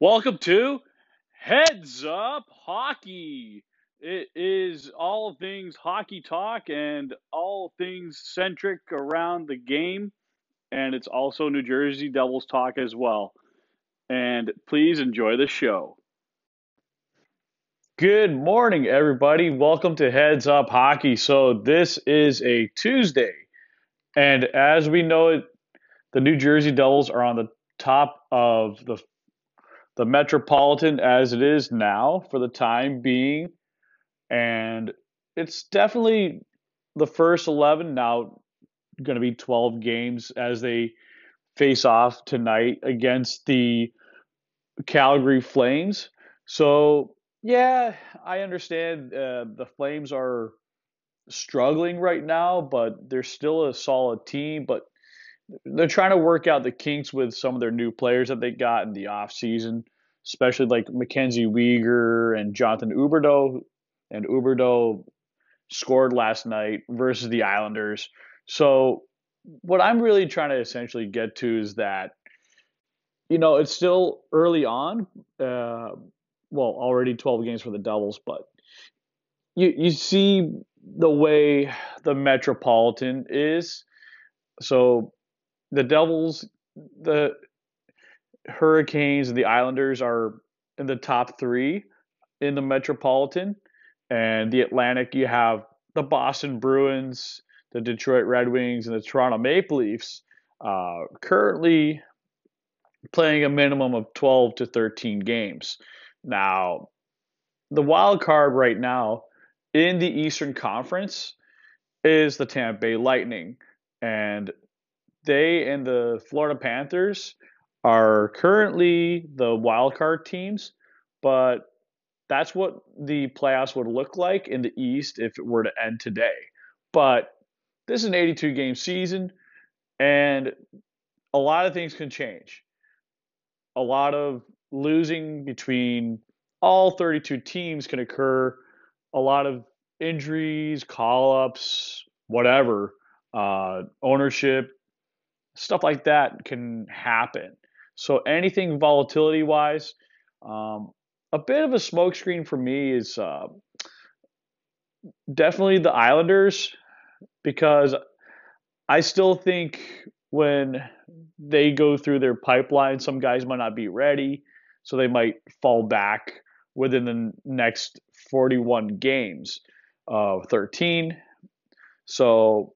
Welcome to Heads Up Hockey. It is all things hockey talk and all things centric around the game, and it's also New Jersey Devils talk as well. And please enjoy the show. Good morning, everybody. Welcome to Heads Up Hockey. So, this is a Tuesday, and as we know it, the New Jersey Devils are on the top of the the Metropolitan as it is now for the time being. And it's definitely the first 11 now going to be 12 games as they face off tonight against the Calgary Flames. So, yeah, I understand uh, the Flames are struggling right now, but they're still a solid team. But they're trying to work out the kinks with some of their new players that they got in the offseason, especially like Mackenzie Weegar and Jonathan Huberdeau. And Huberdeau scored last night versus the Islanders. So, what I'm really trying to essentially get to is that, you know, it's still early on. Uh, well, already 12 games for the Devils, but you, you see the way the Metropolitan is. So the Devils, the Hurricanes, and the Islanders are in the top three in the Metropolitan. And the Atlantic, you have the Boston Bruins, the Detroit Red Wings, and the Toronto Maple Leafs uh, currently playing a minimum of 12 to 13 games. Now, the wild card right now in the Eastern Conference is the Tampa Bay Lightning. And they and the Florida Panthers are currently the wild card teams, but that's what the playoffs would look like in the East if it were to end today. But this is an 82 game season, and a lot of things can change. A lot of losing between all 32 teams can occur. A lot of injuries, call ups, whatever, uh, ownership stuff like that can happen. So anything volatility wise, um, a bit of a smokescreen for me is uh, definitely the Islanders because I still think when they go through their pipeline, some guys might not be ready, so they might fall back within the next 41 games of 13. So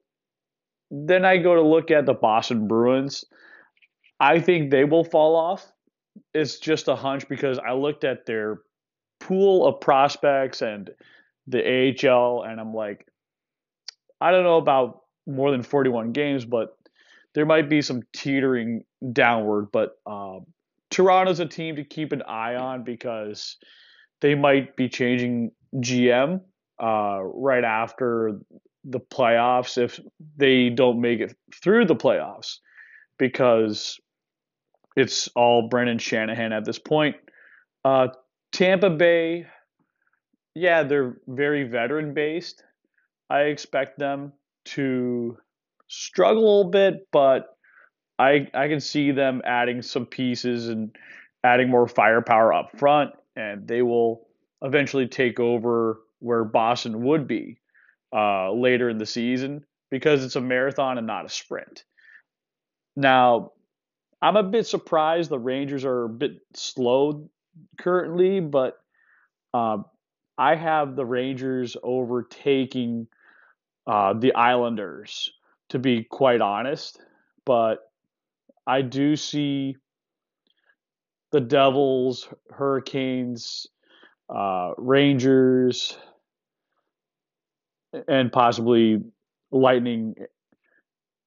then I go to look at the Boston Bruins. I think they will fall off. It's just a hunch because I looked at their pool of prospects and the AHL, and I'm like, I don't know about more than 41 games, but there might be some teetering downward. But um, Toronto's a team to keep an eye on because they might be changing GM uh, right after the playoffs if they don't make it through the playoffs because it's all Brendan Shanahan at this point. Uh, Tampa Bay, yeah, they're very veteran based. I expect them to struggle a little bit, but I I can see them adding some pieces and adding more firepower up front, and they will eventually take over where Boston would be uh, later in the season because it's a marathon and not a sprint. Now, I'm a bit surprised the Rangers are a bit slow currently, but um, I have the Rangers overtaking uh, the Islanders, to be quite honest. But I do see the Devils, Hurricanes, uh, Rangers, and possibly Lightning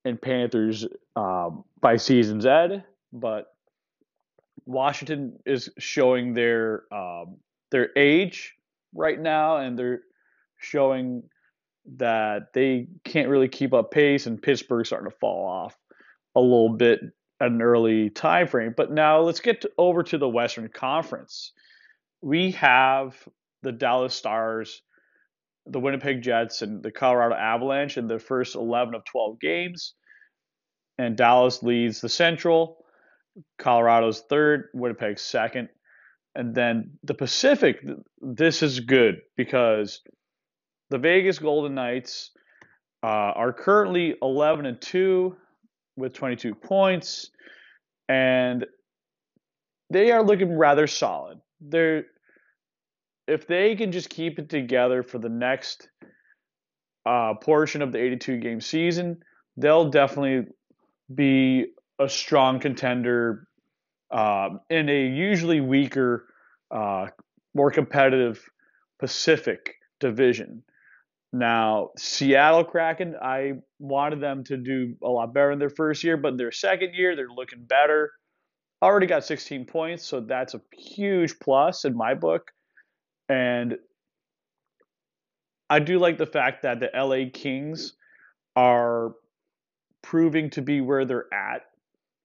and Panthers um, by season's end, but Washington is showing their um, their age right now, and they're showing that they can't really keep up pace, and Pittsburgh's starting to fall off a little bit at an early time frame. But now let's get to, over to the Western Conference. We have the Dallas Stars the Winnipeg Jets and the Colorado Avalanche in the first 11 of 12 games. And Dallas leads the Central. Colorado's third, Winnipeg's second. And then the Pacific, this is good because the Vegas Golden Knights uh, are currently 11 and 2 with 22 points, and they are looking rather solid. They're if they can just keep it together for the next uh, portion of the 82 game season, they'll definitely be a strong contender uh, in a usually weaker, uh, more competitive Pacific division. Now, Seattle Kraken, I wanted them to do a lot better in their first year, but in their second year, they're looking better. Already got 16 points, so that's a huge plus in my book. And I do like the fact that the LA Kings are proving to be where they're at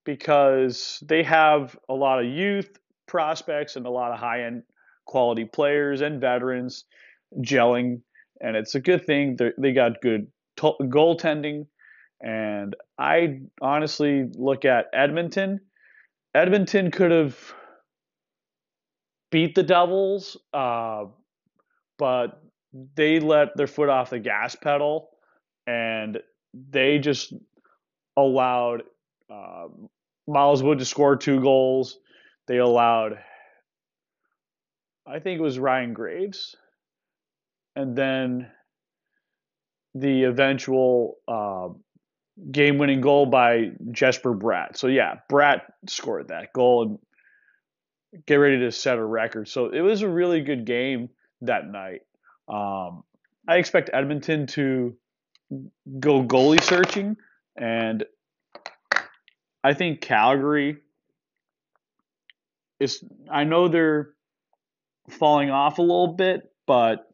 because they have a lot of youth prospects and a lot of high end quality players and veterans gelling. And it's a good thing. They're, they got good goaltending. And I honestly look at Edmonton. Edmonton could have beat the Devils, uh, but they let their foot off the gas pedal and they just allowed uh, Miles Wood to score two goals. They allowed, I think it was Ryan Graves, and then the eventual uh, game-winning goal by Jesper Bratt. So yeah, Bratt scored that goal get ready to set a record. So it was a really good game that night. Um, I expect Edmonton to go goalie searching, and I think Calgary is. I know they're falling off a little bit, but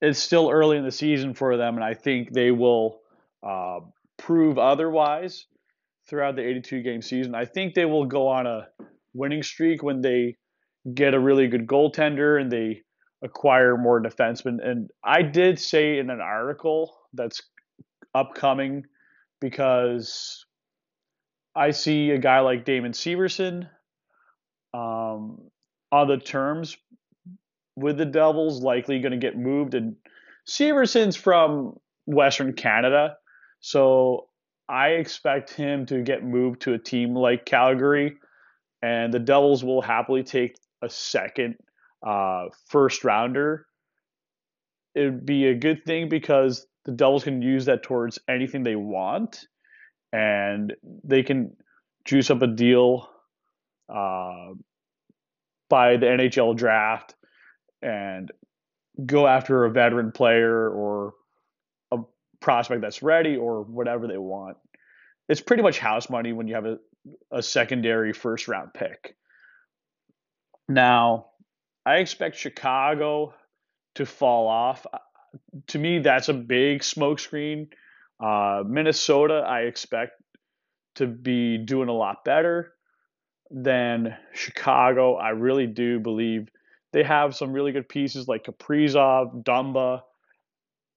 it's still early in the season for them, and I think they will uh, prove otherwise throughout the 82 game season. I think they will go on a winning streak when they get a really good goaltender and they acquire more defensemen. And I did say in an article that's upcoming because I see a guy like Damon Severson um, on the terms with the Devils, likely going to get moved. And Severson's from Western Canada, so I expect him to get moved to a team like Calgary, and the Devils will happily take a second uh, first rounder. It would be a good thing because the Devils can use that towards anything they want, and they can juice up a deal uh, by the NHL draft and go after a veteran player or a prospect that's ready or whatever they want. It's pretty much house money when you have a, a secondary first round pick. Now, I expect Chicago to fall off. Uh, to me, that's a big smokescreen. Uh, Minnesota, I expect to be doing a lot better than Chicago. I really do believe they have some really good pieces like Kaprizov, Dumba,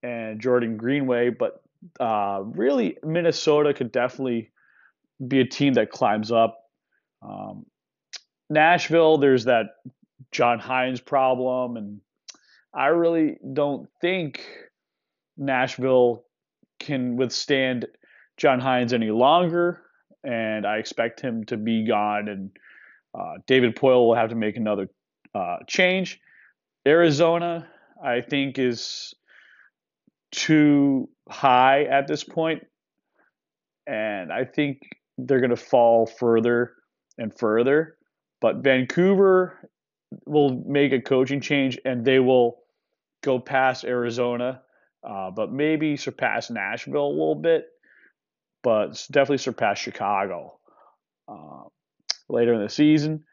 and Jordan Greenway, but uh, really Minnesota could definitely be a team that climbs up. Um, Nashville, there's that John Hynes problem, and I really don't think Nashville can withstand John Hynes any longer, and I expect him to be gone. And uh, David Poile will have to make another uh, change. Arizona, I think, is too high at this point, and I think they're going to fall further and further. But Vancouver will make a coaching change and they will go past Arizona, uh, but maybe surpass Nashville a little bit, but definitely surpass Chicago uh, later in the season.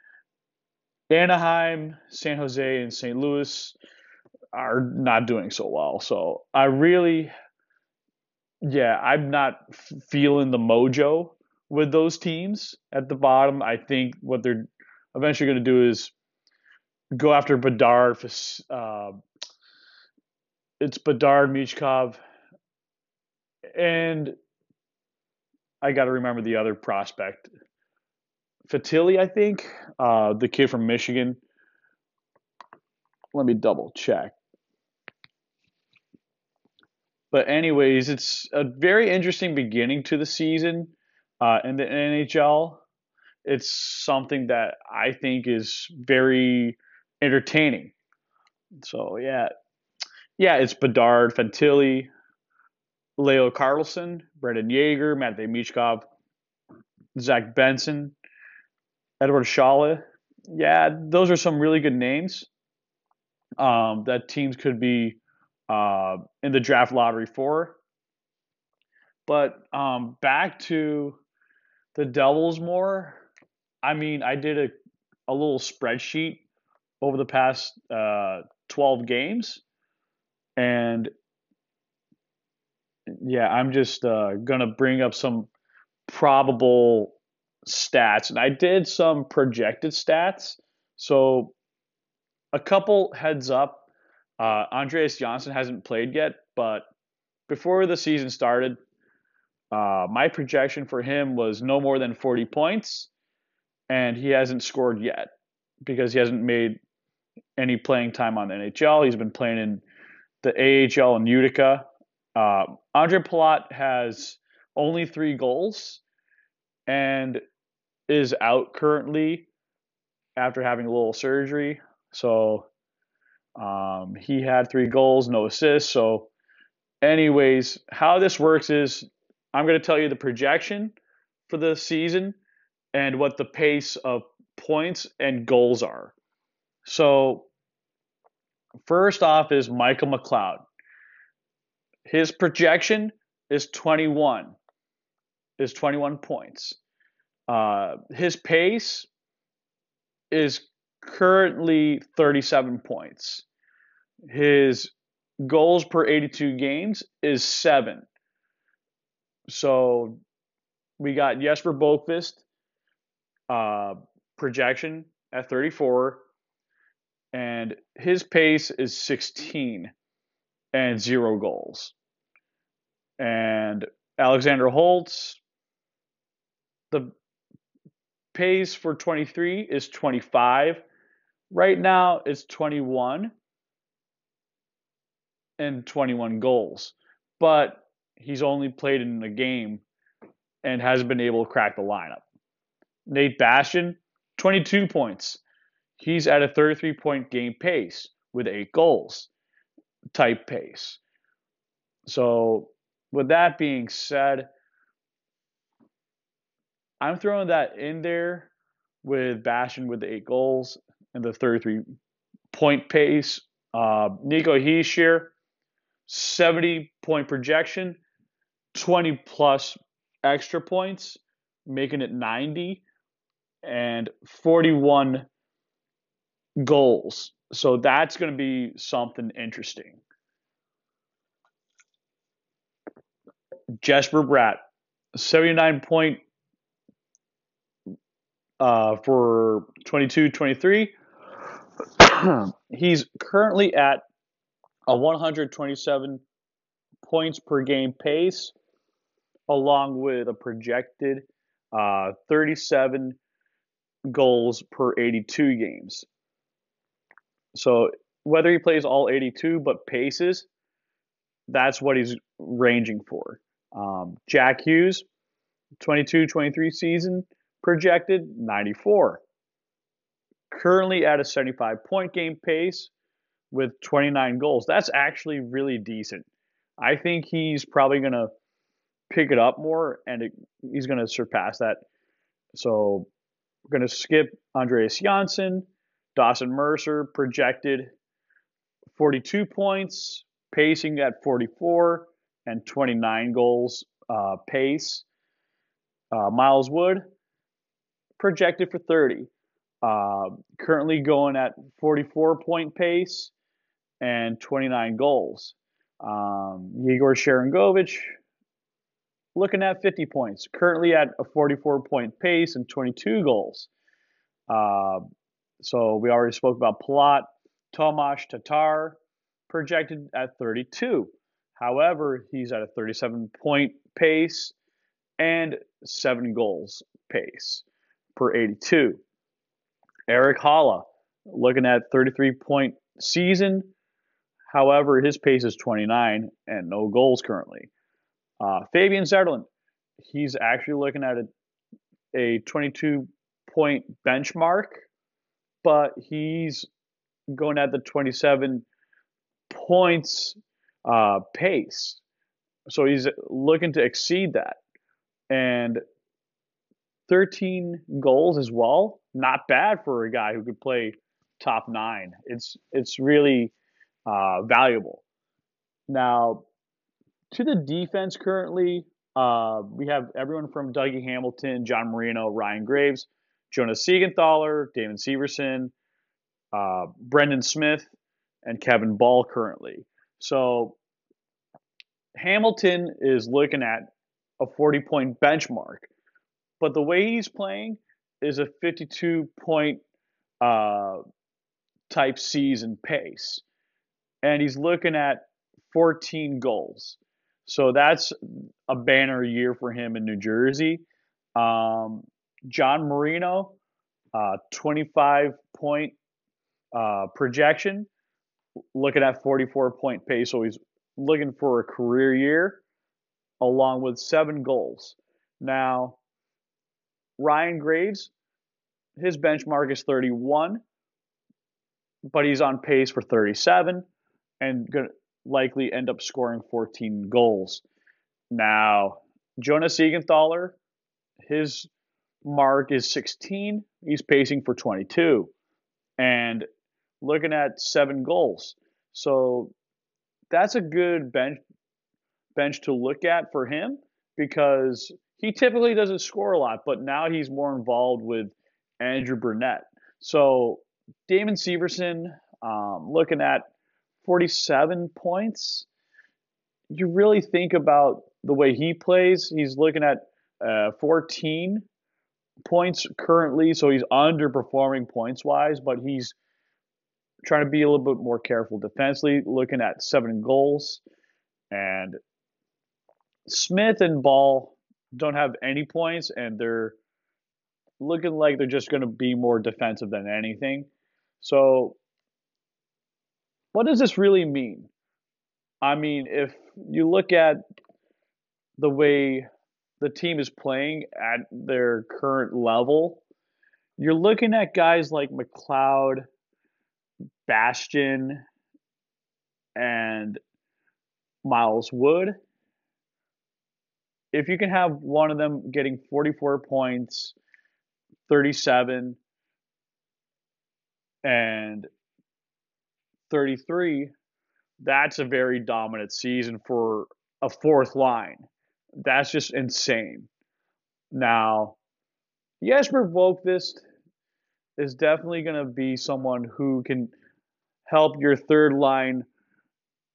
Anaheim, San Jose, and St. Louis are not doing so well. So I really, yeah, I'm not feeling the mojo with those teams at the bottom. I think what they're eventually going to do is go after Bedard. Uh, it's Bedard, Michkov, and I got to remember the other prospect, Fantilli, I think, uh, the kid from Michigan. let me double check. But anyways, it's a very interesting beginning to the season uh, in the NHL. It's something that I think is very entertaining. So yeah, yeah, it's Bedard, Fantilli, Leo Carlsson, Brendan Yager, Matvey Michkov, Zach Benson, Edward Šale. Yeah, those are some really good names um, that teams could be uh, in the draft lottery for. But um, back to the Devils more. I mean, I did a, a little spreadsheet over the past uh, 12 games. And yeah, I'm just uh, going to bring up some probable stats. And I did some projected stats. So a couple heads up uh, Andreas Johnsson hasn't played yet, but before the season started, uh, my projection for him was no more than 40 points, and he hasn't scored yet because he hasn't made any playing time on the NHL. He's been playing in the AHL in Utica. Uh, Andre Palat has only three goals and is out currently after having a little surgery. So um, he had three goals, no assists. So, anyways, how this works is I'm going to tell you the projection for the season and what the pace of points and goals are. So, first off is Michael McLeod. His projection is 21. Is 21 points. Uh, his pace is currently 37 points. His goals per 82 games is seven. So we got Jesper Boqvist uh, projection at 34, and his pace is 16 and zero goals. And Alexander Holtz, the pace for 23 is 25 Right now, it's 21 and 21 goals, but he's only played in a game and hasn't been able to crack the lineup. Nate Bastian, 22 points. He's at a 33 point game pace with eight goals type pace. So, with that being said, I'm throwing that in there with Bastian with the eight goals and the 33 point pace. Uh, Nico Hischier, 70 point projection, 20 plus extra points, making it 90, and 41 goals. So that's going to be something interesting. Jesper Bratt, 79 point uh, for 22 23. he's currently at a 127 points per game pace, along with a projected uh, 37 goals per 82 games. So whether he plays all 82 but paces, that's what he's ranging for. Um, Jack Hughes, 22 23 season projected 94 currently at a 75 point game pace with 29 goals. That's actually really decent. I think he's probably going to pick it up more and it, he's going to surpass that. So we're going to skip Andreas Johnsson, Dawson Mercer projected 42 points, pacing at 44 and 29 goals uh, pace. Uh, Miles Wood projected for 30. Uh, currently going at 44 point pace and 29 goals. Um, Yegor Sharangovich looking at 50 points, currently at a 44 point pace and 22 goals. Uh, so we already spoke about Palat, Tomas Tatar, projected at 32. However, he's at a 37 point pace and seven goals pace per 82. Erik Haula, looking at 33 point season. However, his pace is 29 and no goals currently. Uh, Fabian Zetterlund, he's actually looking at a, a 22 point benchmark, but he's going at the 27 points uh, pace. So he's looking to exceed that. And 13 goals as well, not bad for a guy who could play top nine. It's it's really uh, valuable. Now, to the defense currently, uh, we have everyone from Dougie Hamilton, John Marino, Ryan Graves, Jonas Siegenthaler, Damon Severson, uh, Brendan Smith, and Kevin Ball currently. So Hamilton is looking at a 40 point benchmark, but the way he's playing is a 52 point uh, type season pace. And he's looking at 14 goals. So that's a banner year for him in New Jersey. Um, John Marino, uh, 25 point uh, projection, looking at 44 point pace. So he's looking for a career year along with seven goals. Now, Ryan Graves, his benchmark is 31, but he's on pace for 37 and likely end up scoring 14 goals. Now, Jonas Siegenthaler, his mark is 16. He's pacing for 22 and looking at seven goals. So that's a good bench bench to look at for him because he typically doesn't score a lot, but now he's more involved with Andrew Brunette. So Damon Severson, um, looking at 47 points. You really think about the way he plays. He's looking at uh, 14 points currently, so he's underperforming points wise, but he's trying to be a little bit more careful defensively, looking at seven goals. And Smith and Ball don't have any points, and they're looking like they're just going to be more defensive than anything. So, what does this really mean? I mean, if you look at the way the team is playing at their current level, you're looking at guys like McLeod Bastian and Miles Wood. If you can have one of them getting 44 points, 37, and 33, that's a very dominant season for a fourth line. That's just insane. Now, Jesper Boqvist is definitely going to be someone who can help your third line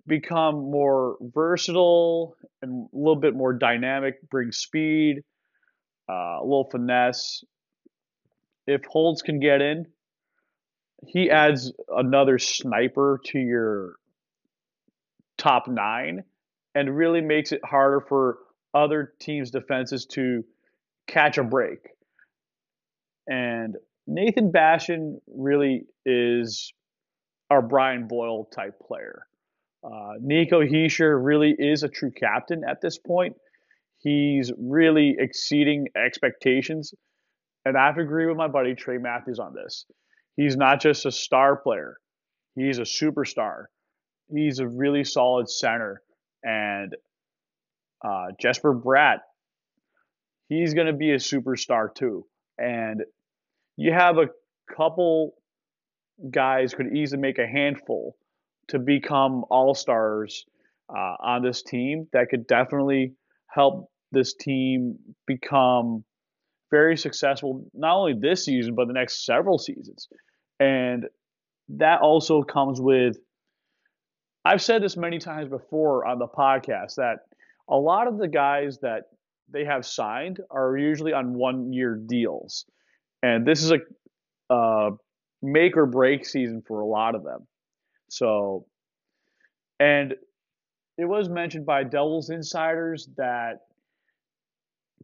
become more versatile and a little bit more dynamic, bring speed, uh, a little finesse. If Holtz can get in, he adds another sniper to your top nine and really makes it harder for other teams' defenses to catch a break. And Nathan Bastian really is our Brian Boyle type player. Uh, Nico Hischier really is a true captain at this point. He's really exceeding expectations. And I have to agree with my buddy Trey Matthews on this. He's not just a star player, he's a superstar. He's a really solid center. And uh, Jesper Bratt, he's going to be a superstar too. And you have a couple guys could easily make a handful to become all stars uh, on this team that could definitely help this team become very successful, not only this season, but the next several seasons. And that also comes with, I've said this many times before on the podcast, that a lot of the guys that they have signed are usually on one year deals. And this is a, make or break season for a lot of them. So, and it was mentioned by Devils insiders that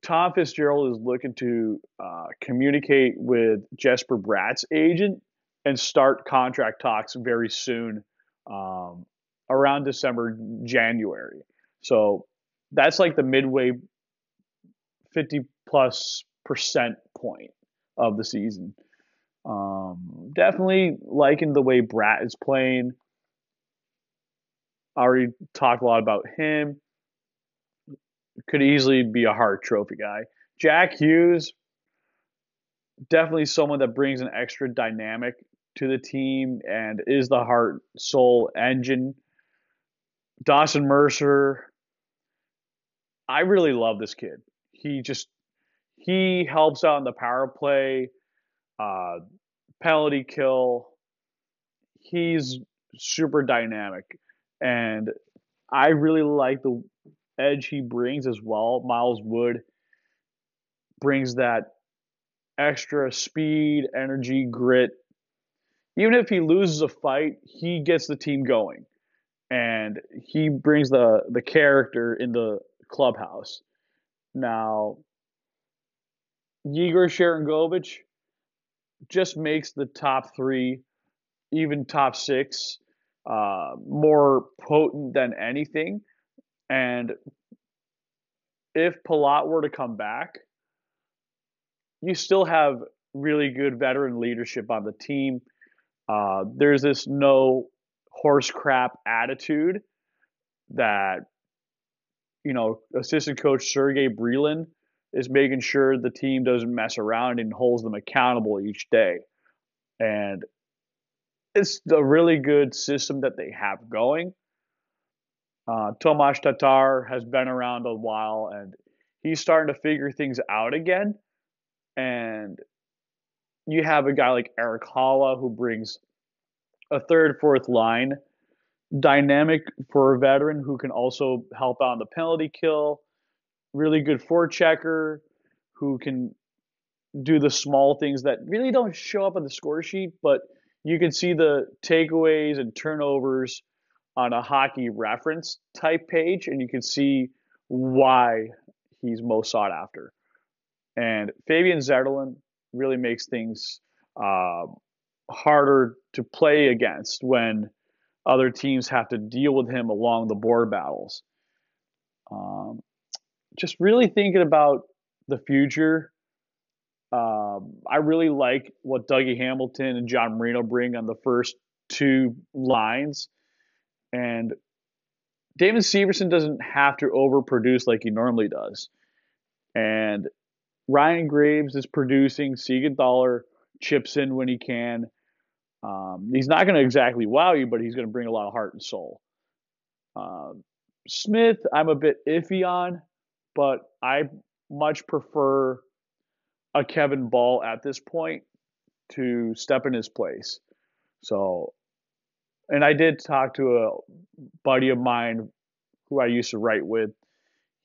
Tom Fitzgerald is looking to uh, communicate with Jesper Bratt's agent and start contract talks very soon, um, around December, January. So that's like the midway 50 plus percent point of the season. Um, definitely liking the way Bratt is playing. I already talked a lot about him. Could easily be a Hart Trophy guy. Jack Hughes, definitely someone that brings an extra dynamic to the team and is the heart, soul, engine. Dawson Mercer, I really love this kid. He just he helps out in the power play, uh, penalty kill. He's super dynamic, and I really like the edge he brings as well. Miles Wood brings that extra speed, energy, grit. Even if he loses a fight, he gets the team going, and he brings the the character in the clubhouse. Now, Yegor Sharangovich just makes the top three, even top six, uh, more potent than anything. And if Palat were to come back, you still have really good veteran leadership on the team. Uh, there's this no horse crap attitude that, you know, assistant coach Sergey Brylin is making sure the team doesn't mess around and holds them accountable each day. And it's a really good system that they have going. Uh, Tomas Tatar has been around a while and he's starting to figure things out again. And you have a guy like Erik Haula who brings a third, fourth line dynamic for a veteran who can also help out on the penalty kill really good forechecker who can do the small things that really don't show up on the score sheet, but you can see the takeaways and turnovers on a hockey reference type page, and you can see why he's most sought after. And Fabian Zetterlund really makes things uh, harder to play against when other teams have to deal with him along the board battles. Um, just really thinking about the future. Um, I really like what Dougie Hamilton and John Marino bring on the first two lines. And Damon Severson doesn't have to overproduce like he normally does. And Ryan Graves is producing. Siegenthaler chips in when he can. Um, he's not going to exactly wow you, but he's going to bring a lot of heart and soul. Uh, Smith, I'm a bit iffy on but I much prefer a Kevin Ball at this point to step in his place. So, and I did talk to a buddy of mine who I used to write with.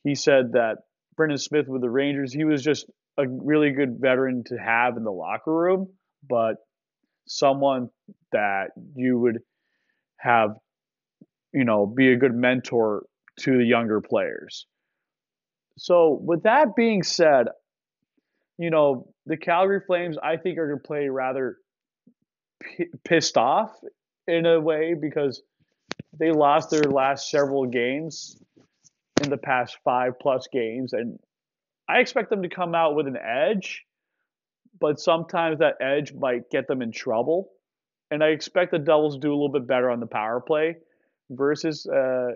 He said that Brendan Smith with the Rangers, he was just a really good veteran to have in the locker room, but someone that you would have, you know, be a good mentor to the younger players. So, with that being said, you know, the Calgary Flames, I think, are going to play rather p- pissed off in a way because they lost their last several games in the past five plus games. And I expect them to come out with an edge, but sometimes that edge might get them in trouble. And I expect the Devils do a little bit better on the power play versus uh,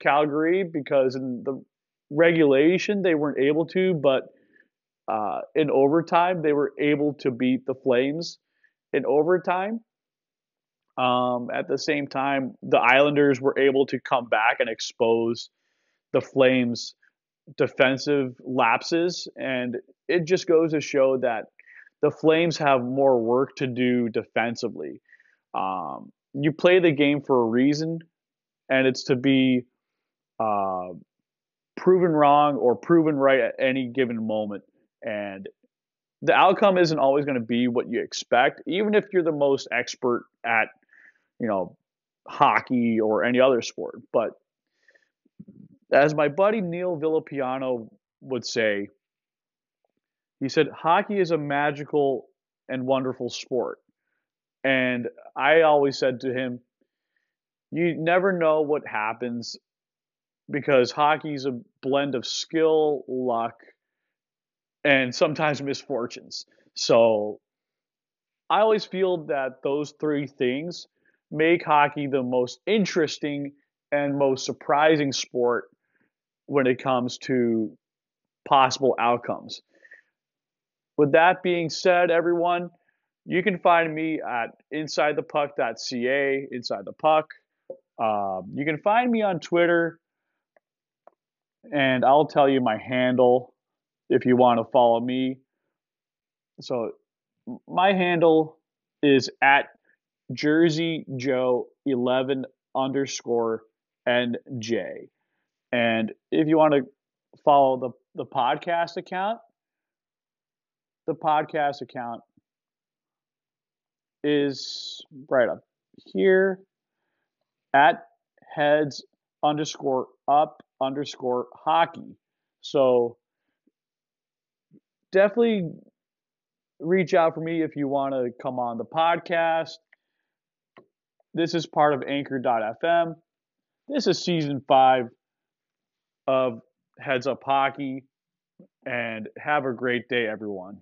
Calgary because in the regulation they weren't able to, but uh, in overtime they were able to beat the Flames in overtime. Um, at the same time, the Islanders were able to come back and expose the Flames' defensive lapses, and it just goes to show that the Flames have more work to do defensively. Um, you play the game for a reason, and it's to be uh, proven wrong or proven right at any given moment. And the outcome isn't always going to be what you expect, even if you're the most expert at, you know, hockey or any other sport. But as my buddy Neil Villapiano would say, he said, hockey is a magical and wonderful sport. And I always said to him, you never know what happens because hockey's a blend of skill, luck, and sometimes misfortunes. So I always feel that those three things make hockey the most interesting and most surprising sport when it comes to possible outcomes. With that being said, everyone, you can find me at insidethepuck.ca, inside the puck. Uh, you can find me on Twitter, and I'll tell you my handle if you want to follow me. So my handle is at Jersey Joe 11 underscore NJ. And if you want to follow the, the podcast account, the podcast account is right up here at heads underscore up underscore hockey. So definitely reach out for me if you want to come on the podcast. This is part of anchor.fm. This is season five of Heads Up Hockey. And have a great day, everyone.